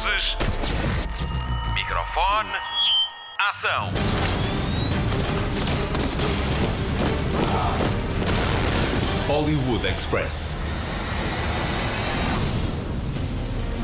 Luzes. Microfone. Ação. Hollywood Express.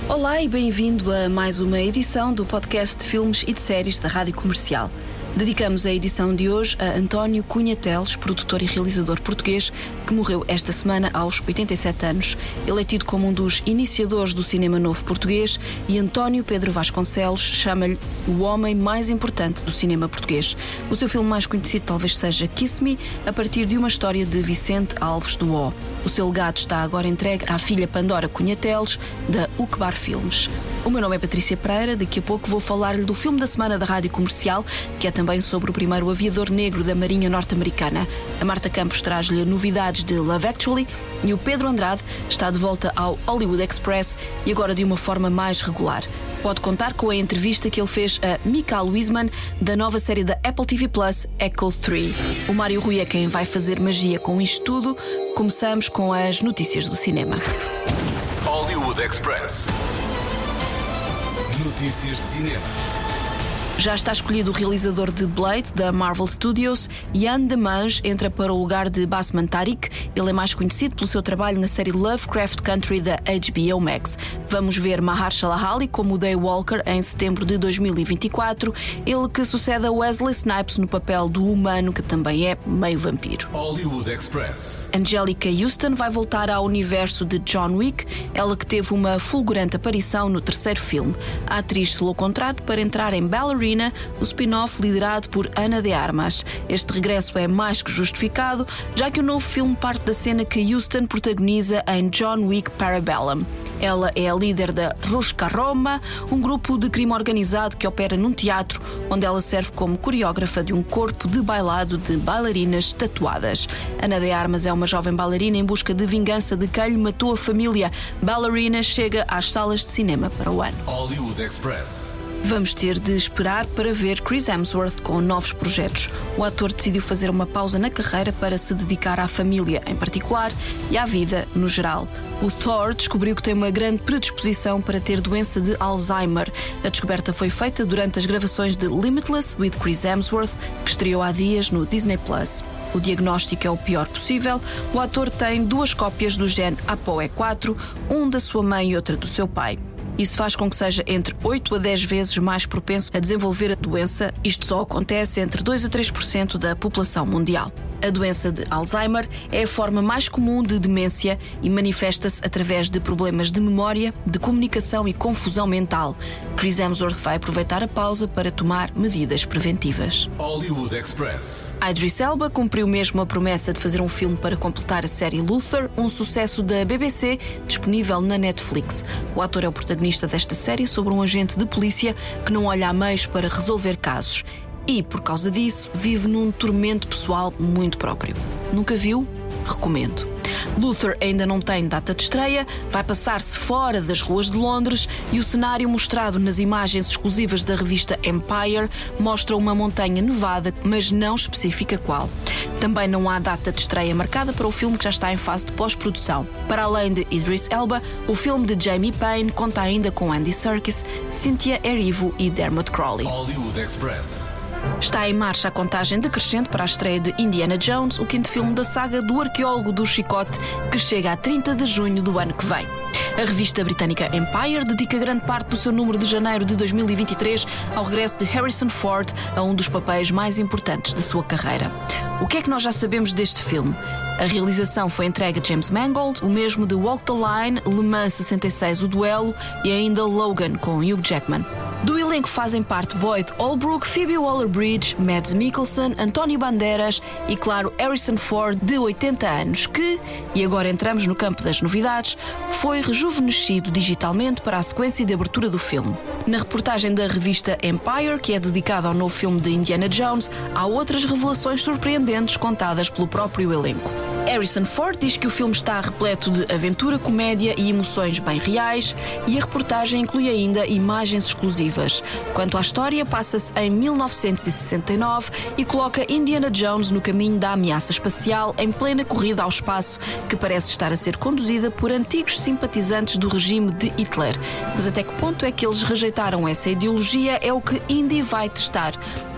Olá e bem-vindo a mais uma edição do podcast de filmes e de séries da Rádio Comercial. Dedicamos a edição de hoje a António Cunha Teles, produtor e realizador português, que morreu esta semana aos 87 anos. Ele é tido como um dos iniciadores do cinema novo português e António Pedro Vasconcelos chama-lhe o homem mais importante do cinema português. O seu filme mais conhecido talvez seja Kiss Me, a partir de uma história de Vicente Alves do O. O seu legado está agora entregue à filha Pandora Cunha Teles, da Ucbar Filmes. O meu nome é Patrícia Pereira, daqui a pouco vou falar-lhe do filme da semana da Rádio Comercial, que é também sobre o primeiro aviador negro da Marinha Norte-Americana. A Marta Campos traz-lhe novidades de Love Actually e o Pedro Andrade está de volta ao Hollywood Express e agora de uma forma mais regular. Pode contar com a entrevista que ele fez a Mikael Wiesman da nova série da Apple TV Plus, Echo 3. O Mário Rui é quem vai fazer magia com isto tudo. Começamos com as notícias do cinema. Hollywood Express. Notícias de cinema. Já está escolhido o realizador de Blade, da Marvel Studios. Ian Demange entra para o lugar de Basman Tariq. Ele é mais conhecido pelo seu trabalho na série Lovecraft Country da HBO Max. Vamos ver Mahershala Ali como Day Walker em setembro de 2024. Ele que sucede a Wesley Snipes no papel do humano, que também é meio vampiro. Hollywood Express. Angelica Houston vai voltar ao universo de John Wick, ela que teve uma fulgurante aparição no terceiro filme. A atriz selou contrato para entrar em Ballerina o spin-off liderado por Ana de Armas. Este regresso é mais que justificado, já que o novo filme parte da cena que Houston protagoniza em John Wick Parabellum. Ela é a líder da Rusca Roma, um grupo de crime organizado que opera num teatro, onde ela serve como coreógrafa de um corpo de bailado de bailarinas tatuadas. Ana de Armas é uma jovem bailarina em busca de vingança de quem lhe matou a família. Ballerina chega às salas de cinema para o ano. Hollywood Express. Vamos ter de esperar para ver Chris Hemsworth com novos projetos. O ator decidiu fazer uma pausa na carreira para se dedicar à família em particular e à vida no geral. O Thor descobriu que tem uma grande predisposição para ter doença de Alzheimer. A descoberta foi feita durante as gravações de Limitless with Chris Hemsworth, que estreou há dias no Disney Plus. O diagnóstico é o pior possível. O ator tem duas cópias do gene APOE4, um da sua mãe e outra do seu pai. Isso faz com que seja entre 8 a 10 vezes mais propenso a desenvolver a doença. Isto só acontece entre 2 a 3% da população mundial. A doença de Alzheimer é a forma mais comum de demência e manifesta-se através de problemas de memória, de comunicação e confusão mental. Chris Hemsworth vai aproveitar a pausa para tomar medidas preventivas. Hollywood Express. Idris Elba cumpriu mesmo a promessa de fazer um filme para completar a série Luther, um sucesso da BBC, disponível na Netflix. O ator é o protagonista desta série sobre um agente de polícia que não olha a meios para resolver casos e, por causa disso, vive num tormento pessoal muito próprio. Nunca viu? Recomendo. Luther ainda não tem data de estreia, vai passar-se fora das ruas de Londres e o cenário mostrado nas imagens exclusivas da revista Empire mostra uma montanha nevada, mas não especifica qual. Também não há data de estreia marcada para o filme que já está em fase de pós-produção. Para além de Idris Elba, o filme de Jamie Payne conta ainda com Andy Serkis, Cynthia Erivo e Dermot Crowley. Hollywood Express. Está em marcha a contagem decrescente para a estreia de Indiana Jones, o quinto filme da saga do arqueólogo do Chicote, que chega a 30 de junho do ano que vem. A revista britânica Empire dedica grande parte do seu número de janeiro de 2023 ao regresso de Harrison Ford a um dos papéis mais importantes da sua carreira. O que é que nós já sabemos deste filme? A realização foi entregue a James Mangold, o mesmo de Walk the Line, Le Mans 66, o duelo e ainda Logan com Hugh Jackman. Do elenco fazem parte Boyd Holbrook, Phoebe Waller-Bridge, Mads Mikkelsen, António Bandeiras e, claro, Harrison Ford, de 80 anos, que, e agora entramos no campo das novidades, foi rejuvenescido digitalmente para a sequência de abertura do filme. Na reportagem da revista Empire, que é dedicada ao novo filme de Indiana Jones, há outras revelações surpreendentes contadas pelo próprio elenco. Harrison Ford diz que o filme está repleto de aventura, comédia e emoções bem reais, e a reportagem inclui ainda imagens exclusivas. Quanto à história, passa-se em 1969 e coloca Indiana Jones no caminho da ameaça espacial em plena corrida ao espaço, que parece estar a ser conduzida por antigos simpatizantes do regime de Hitler. Mas até que ponto é que eles rejeitaram essa ideologia é o que Indy vai testar.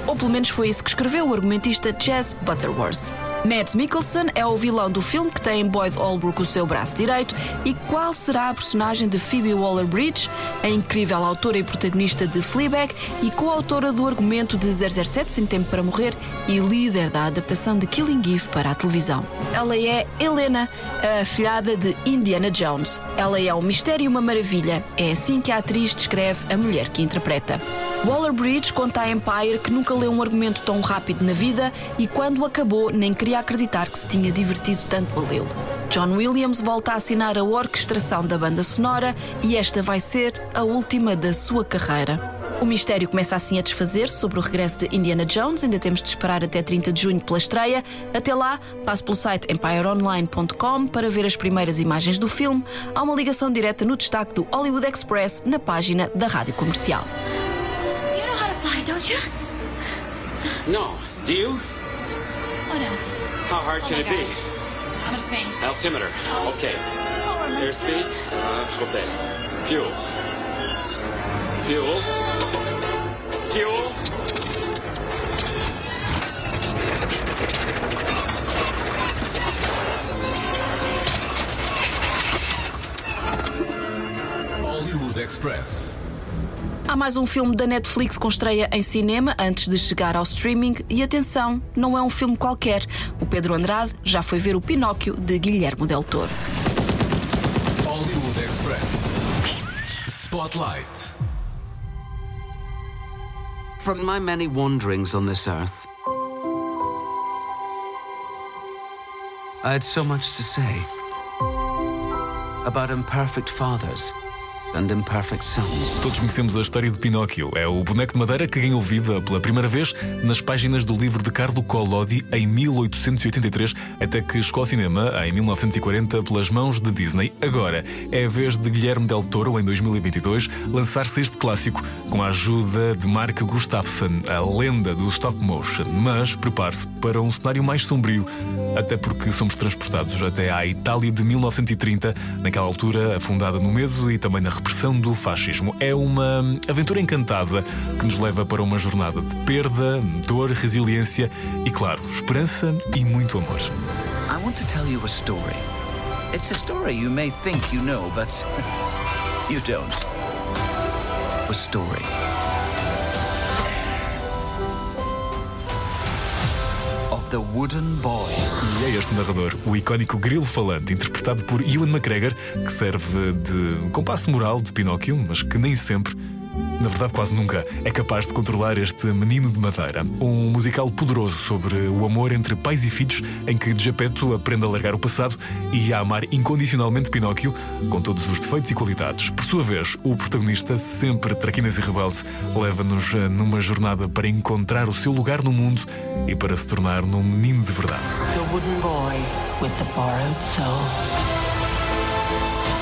Ou pelo menos foi isso que escreveu o argumentista Chess Butterworth. Mads Mikkelsen é o vilão do filme que tem Boyd Holbrook o seu braço direito. E qual será a personagem de Phoebe Waller-Bridge, a incrível autora e protagonista de Fleabag e coautora do argumento de 007 Sem Tempo para Morrer e líder da adaptação de Killing Eve para a televisão? Ela é Helena, a afilhada de Indiana Jones. Ela é um mistério e uma maravilha. É assim que a atriz descreve a mulher que interpreta. Waller-Bridge conta à Empire que nunca leu um argumento tão rápido na vida e quando acabou nem queria acreditar que se tinha divertido tanto a lê-lo. John Williams volta a assinar a orquestração da banda sonora e esta vai ser a última da sua carreira. O mistério começa assim a desfazer-se sobre o regresso de Indiana Jones. Ainda temos de esperar até 30 de junho pela estreia. Até lá, passe pelo site empireonline.com para ver as primeiras imagens do filme. Há uma ligação direta no destaque do Hollywood Express na página da Rádio Comercial. Fly, don't you? No. Do you? Oh no. How hard Oh can my it be? God. I'm gonna faint. Altimeter. Okay. Oh, Airspeed. Uh, okay. Fuel. Fuel. Fuel. Hollywood Express. Há mais um filme da Netflix com estreia em cinema antes de chegar ao streaming. E atenção, não é um filme qualquer. O Pedro Andrade já foi ver o Pinóquio de Guilherme Del Toro. Hollywood Express. Spotlight. From my many wanderings on this earth, I had so much to say about imperfect fathers and imperfect sons. Todos conhecemos a história de Pinóquio. É o boneco de madeira que ganhou vida pela primeira vez nas páginas do livro de Carlo Collodi em 1883, até que chegou ao cinema em 1940 pelas mãos de Disney. Agora é a vez de Guilherme Del Toro, em 2022, lançar-se este clássico com a ajuda de Mark Gustafsson, a lenda do stop motion. Mas prepare-se para um cenário mais sombrio, até porque somos transportados até à Itália de 1930, naquela altura afundada no medo e também na repressão do fascismo. É uma aventura encantada que nos leva para uma jornada de perda, dor, resiliência e, claro, esperança e muito amor. I want to tell you a story. It's a story you may think you know, but you don't. A story. The wooden boy. E é este narrador, o icónico grilo falante, interpretado por Ewan McGregor, que serve de compasso moral de Pinóquio, mas que nem sempre, na verdade quase nunca, é capaz de controlar este menino de madeira. Um musical poderoso sobre o amor entre pais e filhos, em que Geppetto aprende a largar o passado e a amar incondicionalmente Pinóquio, com todos os defeitos e qualidades. Por sua vez, o protagonista, sempre traquinas e rebelde, leva-nos eh, numa jornada para encontrar o seu lugar no mundo e para se tornar num menino de verdade. The wooden boy with the borrowed soul.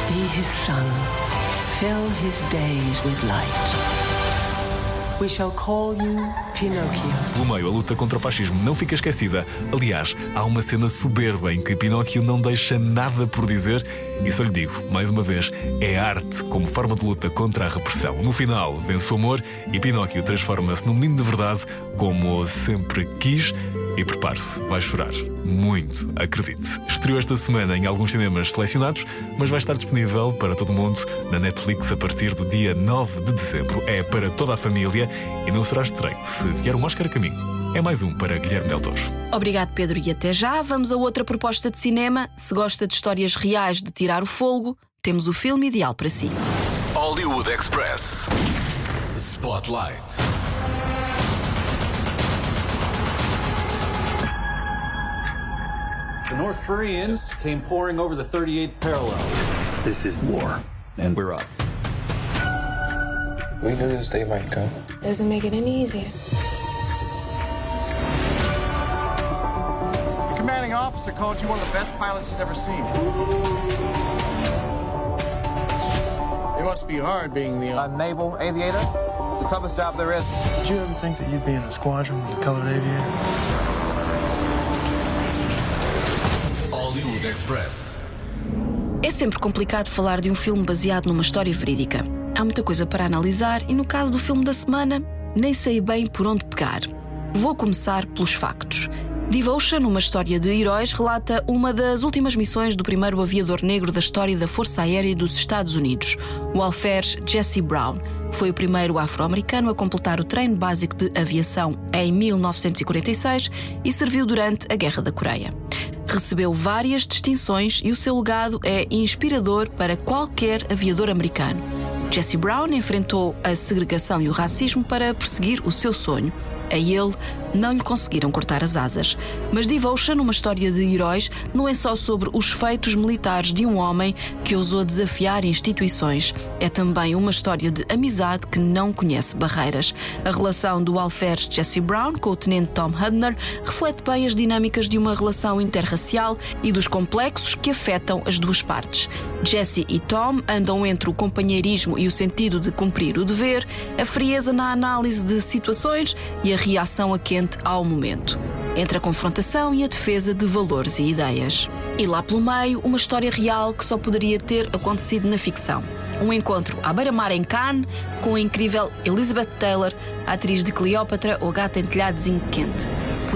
Be his son. Fill his days with light. We shall call you Pinocchio. Pelo meio, a luta contra o fascismo não fica esquecida. Aliás, há uma cena soberba em que Pinóquio não deixa nada por dizer, e só lhe digo, mais uma vez, é arte como forma de luta contra a repressão. No final, vence o amor e Pinóquio transforma-se num menino de verdade, como sempre quis. E prepare-se, vai chorar. Muito, acredite. Estreou esta semana em alguns cinemas selecionados, mas vai estar disponível para todo mundo na Netflix a partir do dia 9 de dezembro. É para toda a família e não será estranho se vier um Oscar a caminho. É mais um para Guilherme Del Toro. Obrigado, Pedro, e até já. Vamos a outra proposta de cinema. Se gosta de histórias reais de tirar o folgo, temos o filme ideal para si. Hollywood Express. Spotlight. The North Koreans came pouring over the 38th parallel. This is war, and we're up. We knew this day might come. Doesn't make it any easier. commanding officer called you one of the best pilots he's ever seen. It must be hard being the uh, naval aviator. It's the toughest job there is. Did you ever think that you'd be in a squadron with a colored aviator? Express. É sempre complicado falar de um filme baseado numa história verídica. Há muita coisa para analisar e, no caso do filme da semana, nem sei bem por onde pegar. Vou começar pelos factos. Devotion, uma história de heróis, relata uma das últimas missões do primeiro aviador negro da história da Força Aérea dos Estados Unidos, o alferes Jesse Brown. Foi o primeiro afro-americano a completar o treino básico de aviação em 1946 e serviu durante a Guerra da Coreia. Recebeu várias distinções e o seu legado é inspirador para qualquer aviador americano. Jesse Brown enfrentou a segregação e o racismo para perseguir o seu sonho. A ele não lhe conseguiram cortar as asas. Mas Devotion, uma história de heróis, não é só sobre os feitos militares de um homem que ousou desafiar instituições. É também uma história de amizade que não conhece barreiras. A relação do alferes Jesse Brown com o tenente Tom Hudner reflete bem as dinâmicas de uma relação interracial e dos complexos que afetam as duas partes. Jesse e Tom andam entre o companheirismo e o sentido de cumprir o dever, a frieza na análise de situações e a reação a quente ao momento. Entre a confrontação e a defesa de valores e ideias. E lá pelo meio, uma história real que só poderia ter acontecido na ficção. Um encontro à beira-mar em Cannes com a incrível Elizabeth Taylor, atriz de Cleópatra ou Gata em Telhadozinho Quente.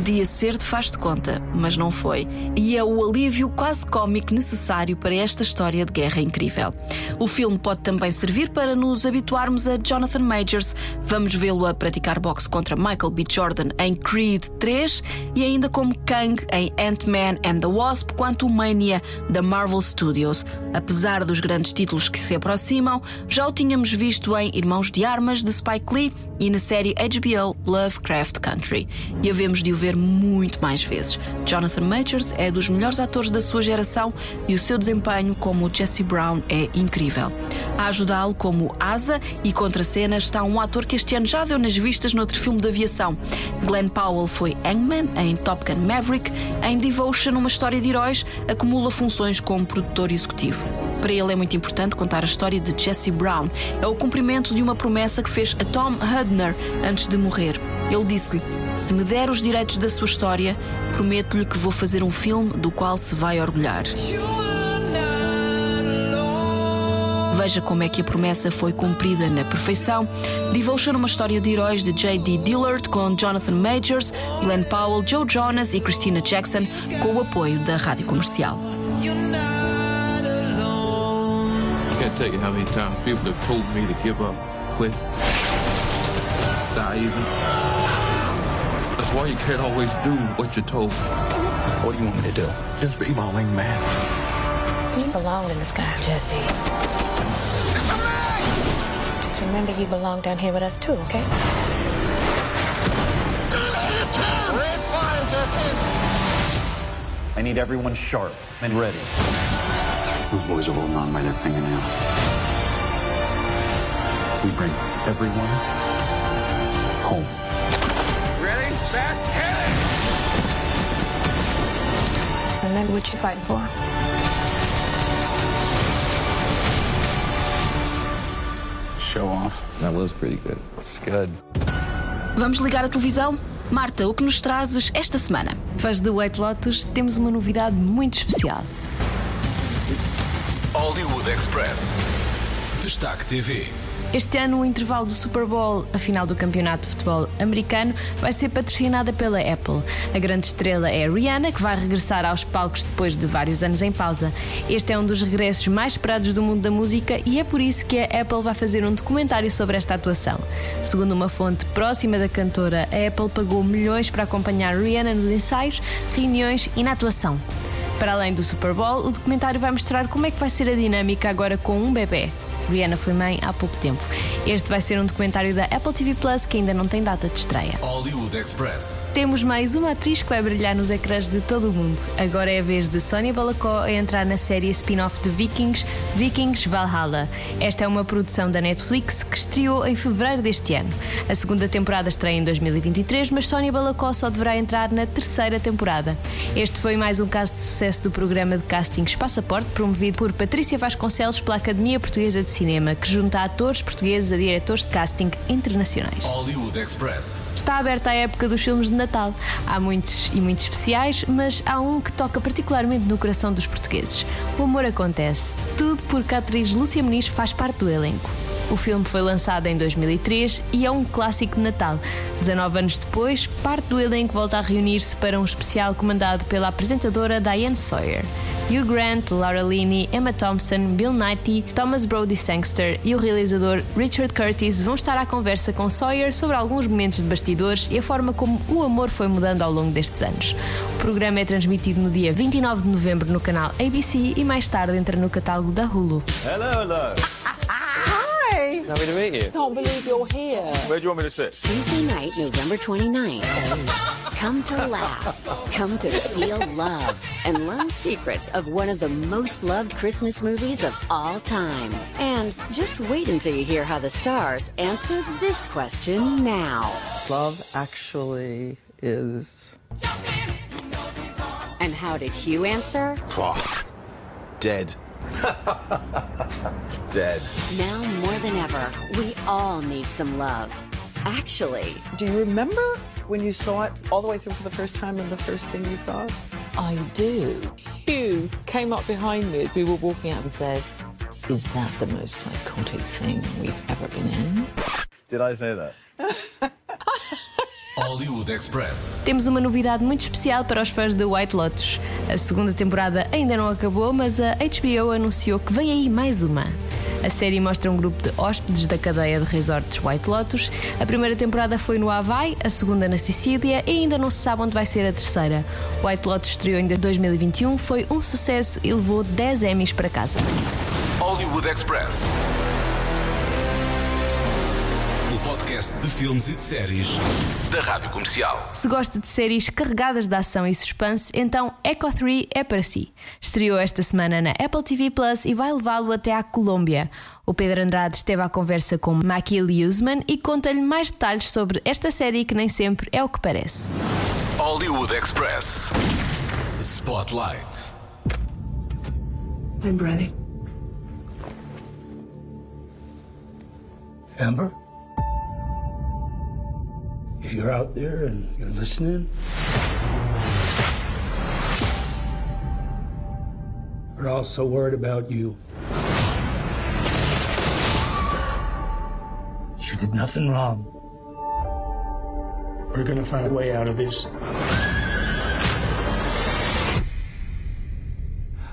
Podia ser de faz de conta, mas não foi. E é o alívio quase cómico necessário para esta história de guerra incrível. O filme pode também servir para nos habituarmos a Jonathan Majors. Vamos vê-lo a praticar boxe contra Michael B. Jordan em Creed 3 e ainda como Kang em Ant-Man and the Wasp, quanto Mania da Marvel Studios. Apesar dos grandes títulos que se aproximam, já o tínhamos visto em Irmãos de Armas de Spike Lee e na série HBO Lovecraft Country. E havemos de o ver muito mais vezes. Jonathan Majors é dos melhores atores da sua geração e o seu desempenho como Jesse Brown é incrível. A ajudá-lo como asa e contracena está um ator que este ano já deu nas vistas noutro filme de aviação. Glenn Powell foi Hangman em Top Gun Maverick. Em Devotion, uma história de heróis, acumula funções como produtor executivo. Para ele é muito importante contar a história de Jesse Brown. É o cumprimento de uma promessa que fez a Tom Hudner antes de morrer. Ele disse-lhe: Se me der os direitos da sua história, prometo-lhe que vou fazer um filme do qual se vai orgulhar. Veja como é que a promessa foi cumprida na perfeição. Devotion, uma história de heróis de J.D. Dillard com Jonathan Majors, Glenn Powell, Joe Jonas e Christina Jackson, com o apoio da rádio comercial. Can't tell you how many times people have told me to give up, quit, die even. That's why you can't always do what you're told. What do you want me to do? Just be my wingman. You belong in the sky, Jesse. Just remember you belong down here with us too, okay? Red fire, Jesse! I need everyone sharp and ready. Those boys are holding on by their fingernails. We bring everyone home. Set, hit Remember what you're fighting for. Show off. That was pretty good. It's good. Vamos ligar a televisão? Marta, o que nos trazes esta semana? Fãs de White Lotus, temos uma novidade muito especial. Hollywood Express. Destaque TV. Este ano, o intervalo do Super Bowl, a final do Campeonato de Futebol Americano, vai ser patrocinada pela Apple. A grande estrela é Rihanna, que vai regressar aos palcos depois de vários anos em pausa. Este é um dos regressos mais esperados do mundo da música e é por isso que a Apple vai fazer um documentário sobre esta atuação. Segundo uma fonte próxima da cantora, a Apple pagou milhões para acompanhar Rihanna nos ensaios, reuniões e na atuação. Para além do Super Bowl, o documentário vai mostrar como é que vai ser a dinâmica agora com um bebê. Rihanna foi mãe há pouco tempo. Este vai ser um documentário da Apple TV Plus que ainda não tem data de estreia. Hollywood Express. Temos mais uma atriz que vai brilhar nos ecrãs de todo o mundo. Agora é a vez de Sonia Balacó a entrar na série spin-off de Vikings, Vikings Valhalla. Esta é uma produção da Netflix que estreou em fevereiro deste ano. A segunda temporada estreia em 2023, mas Sonia Balacó só deverá entrar na terceira temporada. Este foi mais um caso de sucesso do programa de castings Passaporte, promovido por Patrícia Vasconcelos pela Academia Portuguesa de Cinema, que junta atores portugueses a diretores de casting internacionais. Hollywood Express. Está aberta a época dos filmes de Natal. Há muitos e muito especiais, mas há um que toca particularmente no coração dos portugueses. O amor acontece. Tudo porque a atriz Lúcia Muniz faz parte do elenco. O filme foi lançado em 2003 e é um clássico de Natal. 19 anos depois, parte do elenco volta a reunir-se para um especial comandado pela apresentadora Diane Sawyer. Hugh Grant, Laura Linney, Emma Thompson, Bill Nighy, Thomas Brody Sangster e o realizador Richard Curtis vão estar à conversa com Sawyer sobre alguns momentos de bastidores e a forma como o amor foi mudando ao longo destes anos. O programa é transmitido no dia 29 de novembro no canal ABC e mais tarde entra no catálogo da Hulu. Hello, hello. Hi. Lovely to meet you. Can't believe you're here. Where do you want me to sit? Tuesday night, November 29th. Come to laugh, come to feel loved, and learn secrets of one of the most loved Christmas movies of all time. And just wait until you hear how the stars answer this question now. Love actually is. And how did Hugh answer? Dead. Dead. Now more than ever, we all need some love. Actually, Do you remember when you saw it all the way through for the first time and the first thing you thought? I do. Hugh came up behind me as we were walking out and said, Is that the most psychotic thing we've ever been in? Did I say that? Hollywood Express. Temos uma novidade muito especial para os fãs de White Lotus. A segunda temporada ainda não acabou, mas a HBO anunciou que vem aí mais uma. A série mostra um grupo de hóspedes da cadeia de resorts White Lotus. A primeira temporada foi no Havaí, a segunda na Sicília e ainda não se sabe onde vai ser a terceira. White Lotus estreou em 2021, foi um sucesso e levou 10 Emmys para casa. Hollywood Express. Podcast de filmes e de séries da Rádio Comercial. Se gosta de séries carregadas de ação e suspense, então Echo 3 é para si. Estreou esta semana na Apple TV Plus e vai levá-lo até à Colômbia. O Pedro Andrade esteve à conversa com Makil Usman e conta-lhe mais detalhes sobre esta série que nem sempre é o que parece. Hollywood Express. Spotlight. I'm ready. Amber? If you're out there and you're listening, we're also worried about you. You did nothing wrong. We're gonna find a way out of this.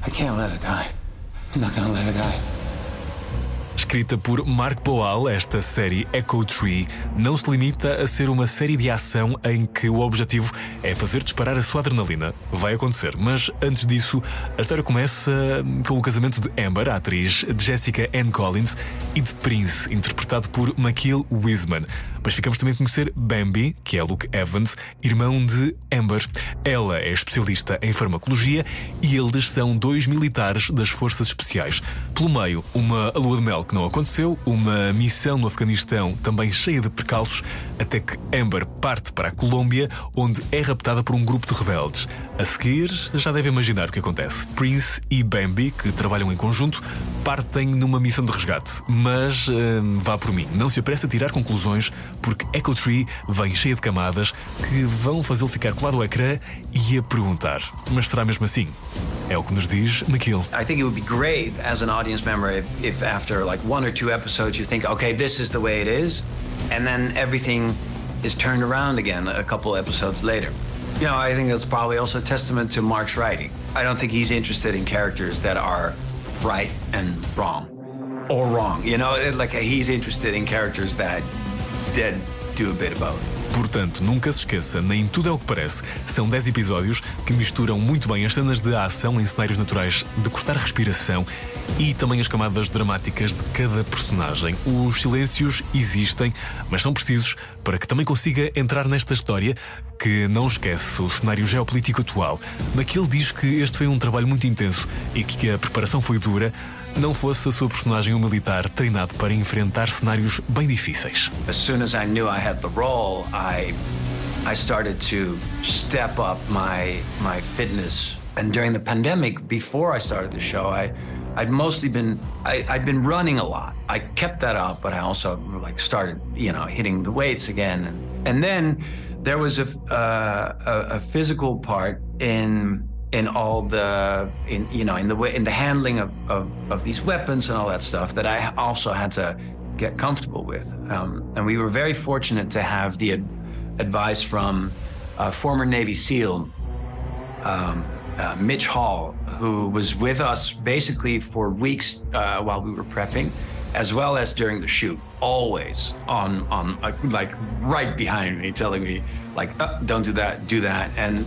I can't let her die. I'm not gonna let her die. Escrita por Mark Boal, esta série Echo Tree não se limita a ser uma série de ação em que o objetivo é fazer disparar a sua adrenalina. Vai acontecer, mas antes disso, a história começa com o casamento de Amber, a atriz, de Jessica Ann Collins e de Prince, interpretado por Makil Wiseman. Mas ficamos também a conhecer Bambi, que é Luke Evans, irmão de Amber. Ela é especialista em farmacologia e eles são dois militares das Forças Especiais. Pelo meio, uma lua de mel que não aconteceu, uma missão no Afeganistão também cheia de percalços, até que Amber parte para a Colômbia, onde é raptada por um grupo de rebeldes. A seguir, já deve imaginar o que acontece. Prince e Bambi, que trabalham em conjunto, partem numa missão de resgate. Mas hum, vá por mim, não se apresse a tirar conclusões, porque Echo Tree vem cheia de camadas que vão fazê-lo ficar colado ao ecrã e a perguntar: mas será mesmo assim? É o que nos diz. I think it would be great as an audience member if, if after like one or two episodes you think, okay, this is the way it is, and then everything is turned around again a couple episodes later. You know, I think that's probably also a testament to Mark's writing. I don't think he's interested in characters that are right and wrong, or wrong. You know, like he's interested in characters that that Portanto, nunca se esqueça, nem tudo é o que parece. São 10 episódios que misturam muito bem as cenas de ação em cenários naturais, de cortar respiração e também as camadas dramáticas de cada personagem. Os silêncios existem, mas são precisos para que também consiga entrar nesta história que não esquece o cenário geopolítico atual. Naquele diz que este foi um trabalho muito intenso e que a preparação foi dura, não fosse a sua personagem um militar treinado para enfrentar cenários bem difíceis. As soon as I knew I had the role, I I started to step up my my fitness. And during the pandemic, before I started the show, I I'd mostly been I, I'd been running a lot. I kept that up, but I also like started you know hitting the weights again, and and then there was a uh, a, a physical part in in all the in you know in the way in the handling of, of, of these weapons and all that stuff that I also had to get comfortable with. Um, and we were very fortunate to have the ad- advice from former Navy SEAL, um, uh, Mitch Hall, who was with us basically for weeks uh, while we were prepping, as well as during the shoot. Always on on like right behind me, telling me like, "Uh, "Don't do that, do that," and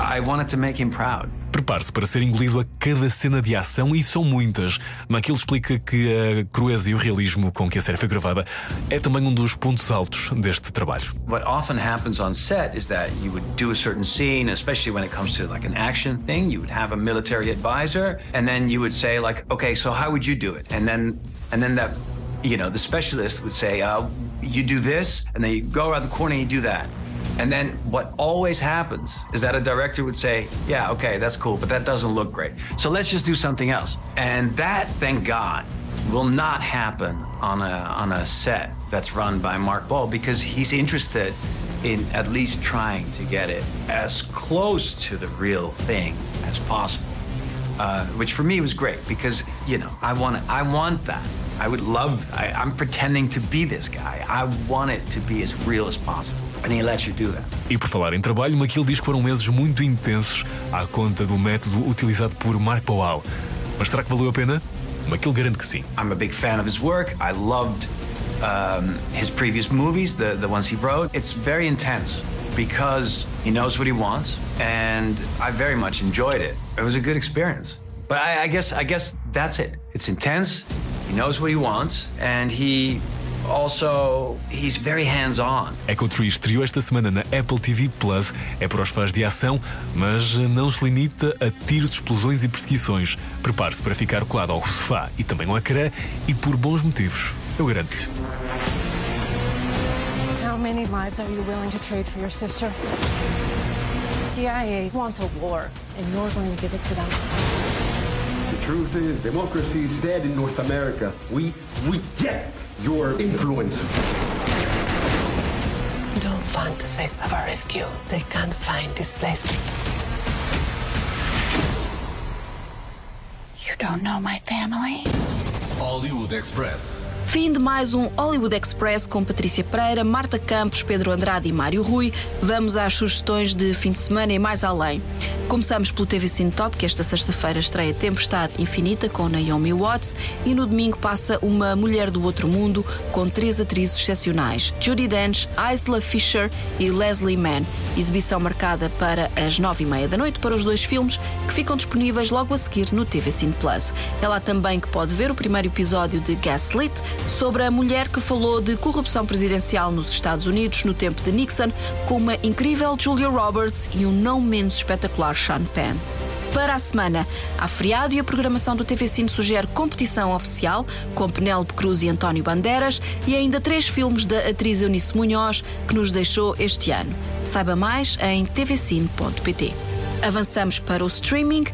I wanted to make him proud. Prepare-se para ser engolido a cada cena de ação e são muitas. Naquilo explica que a crueza e o realismo com que a série foi gravada é também um dos pontos altos deste trabalho. What often happens on set is that you would do a certain scene, especially when it comes to like an action thing, you would have a military advisor and then you would say like, "Okay, so how would you do it?" And then and then that you know, the specialist would say, uh, "You do this," and then you go around the corner and you do that. And then what always happens is that a director would say, Yeah, okay, that's cool, but that doesn't look great. So let's just do something else. And that, thank God, will not happen on a, on a set that's run by Mark Ball because he's interested in at least trying to get it as close to the real thing as possible. Uh, which for me was great because, you know, I want I want that. I would love, I, I'm pretending to be this guy. I want it to be as real as possible. E por falar em trabalho, McKill diz que foram meses muito intensos à conta do método utilizado por Mark Powell. Mas será que valeu a pena? McKill garante que sim. I'm a big fan of his work. I loved um, his previous movies, the, the ones he wrote. It's very intense because he knows what he wants, and I very much enjoyed it. It was a good experience. But I, I guess I guess that's it. It's intense. He knows what he wants, and he also he's very hands-on. Echo Tree estreou esta semana na Apple TV Plus. É para os fãs de ação, mas não se limita a tiros, explosões e perseguições. Prepare-se para ficar colado ao sofá e também ao ecrã e por bons motivos. Eu garanto-lhe. How many lives are you willing to trade for your sister? The CIA wants a war, and you're going to give it to them. The truth is, democracy is dead in North America. We reject your influence. Don't fantasize of a rescue. They can't find this place. You don't know my family? Hollywood Express. Fim de mais um Hollywood Express com Patrícia Pereira, Marta Campos, Pedro Andrade e Mário Rui. Vamos às sugestões de fim de semana e mais além. Começamos pelo TV Cine Top, que esta sexta-feira estreia Tempestade Infinita com Naomi Watts e no domingo passa Uma Mulher do Outro Mundo com três atrizes excepcionais: Judi Dench, Isla Fisher e Leslie Mann. Exibição marcada para as nove e meia da noite para os dois filmes que ficam disponíveis logo a seguir no TV Cine Plus. É lá também que pode ver o primeiro episódio de Gaslit sobre a mulher que falou de corrupção presidencial nos Estados Unidos no tempo de Nixon, com uma incrível Julia Roberts e um não menos espetacular Sean Penn. Para a semana, há feriado e a programação do TV Cine sugere competição oficial com Penélope Cruz e António Bandeiras e ainda três filmes da atriz Eunice Munhoz que nos deixou este ano. Saiba mais em tvcine.pt. Avançamos para o streaming.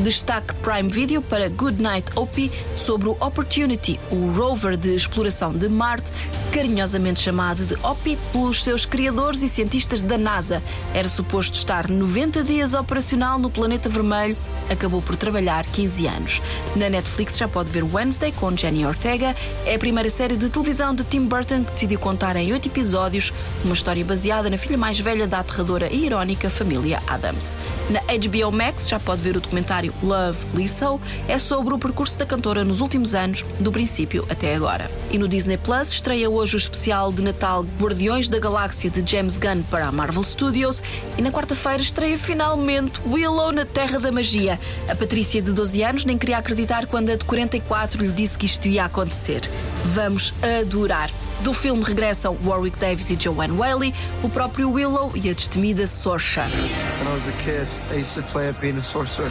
Destaque Prime Video para Good Night Opie sobre o Opportunity, o rover de exploração de Marte, carinhosamente chamado de Opie pelos seus criadores e cientistas da NASA. Era suposto estar 90 dias operacional no planeta vermelho, acabou por trabalhar 15 anos. Na Netflix já pode ver Wednesday com Jenny Ortega. É a primeira série de televisão de Tim Burton que decidiu contar em oito episódios uma história baseada na filha mais velha da aterradora e irónica família Adams. Na HBO Max já pode ver o documentário Love Lizzo. É sobre o percurso da cantora nos últimos anos, do princípio até agora. E no Disney Plus estreia hoje o especial de Natal Guardiões da Galáxia de James Gunn para a Marvel Studios e na quarta-feira estreia finalmente Willow na Terra da Magia. A Patrícia de 12 anos nem queria acreditar quando a de 44 lhe disse que isto ia acontecer. Vamos adorar. Do filme regressam Warwick Davis e Joanne Whaley, o próprio Willow e a destemida Sorsha. When I was a kid, I used to play at sorcerer,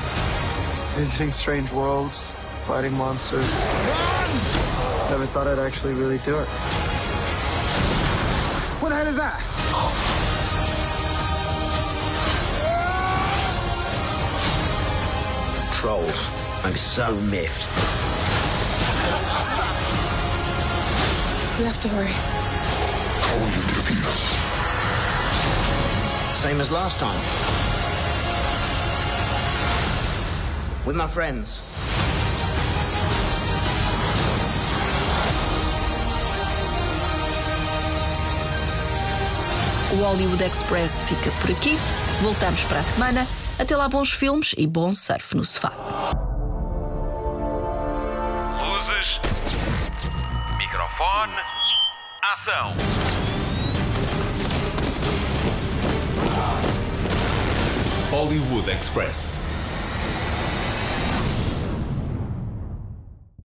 visiting strange worlds, fighting monsters. Never thought I'd actually really do it. What the hell is that? Trolls. I'm so miffed. We have to hurry. How will you defeat us? Same as last time. With my friends. O Hollywood Express fica por aqui. Voltamos para a semana. Até lá, bons filmes e bom surf no sofá. Luzes. Microfone. Ação. Hollywood Express.